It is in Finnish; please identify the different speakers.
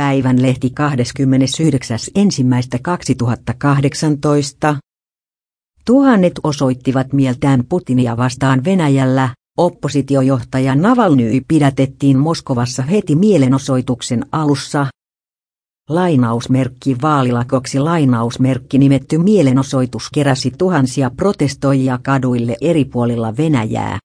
Speaker 1: Päivän lehti 29.1.2018. Tuhannet osoittivat mieltään Putinia vastaan Venäjällä. Oppositiojohtaja Navalny pidätettiin Moskovassa heti mielenosoituksen alussa. Lainausmerkki vaalilakoksi lainausmerkki nimetty mielenosoitus keräsi tuhansia protestoijia kaduille eri puolilla Venäjää.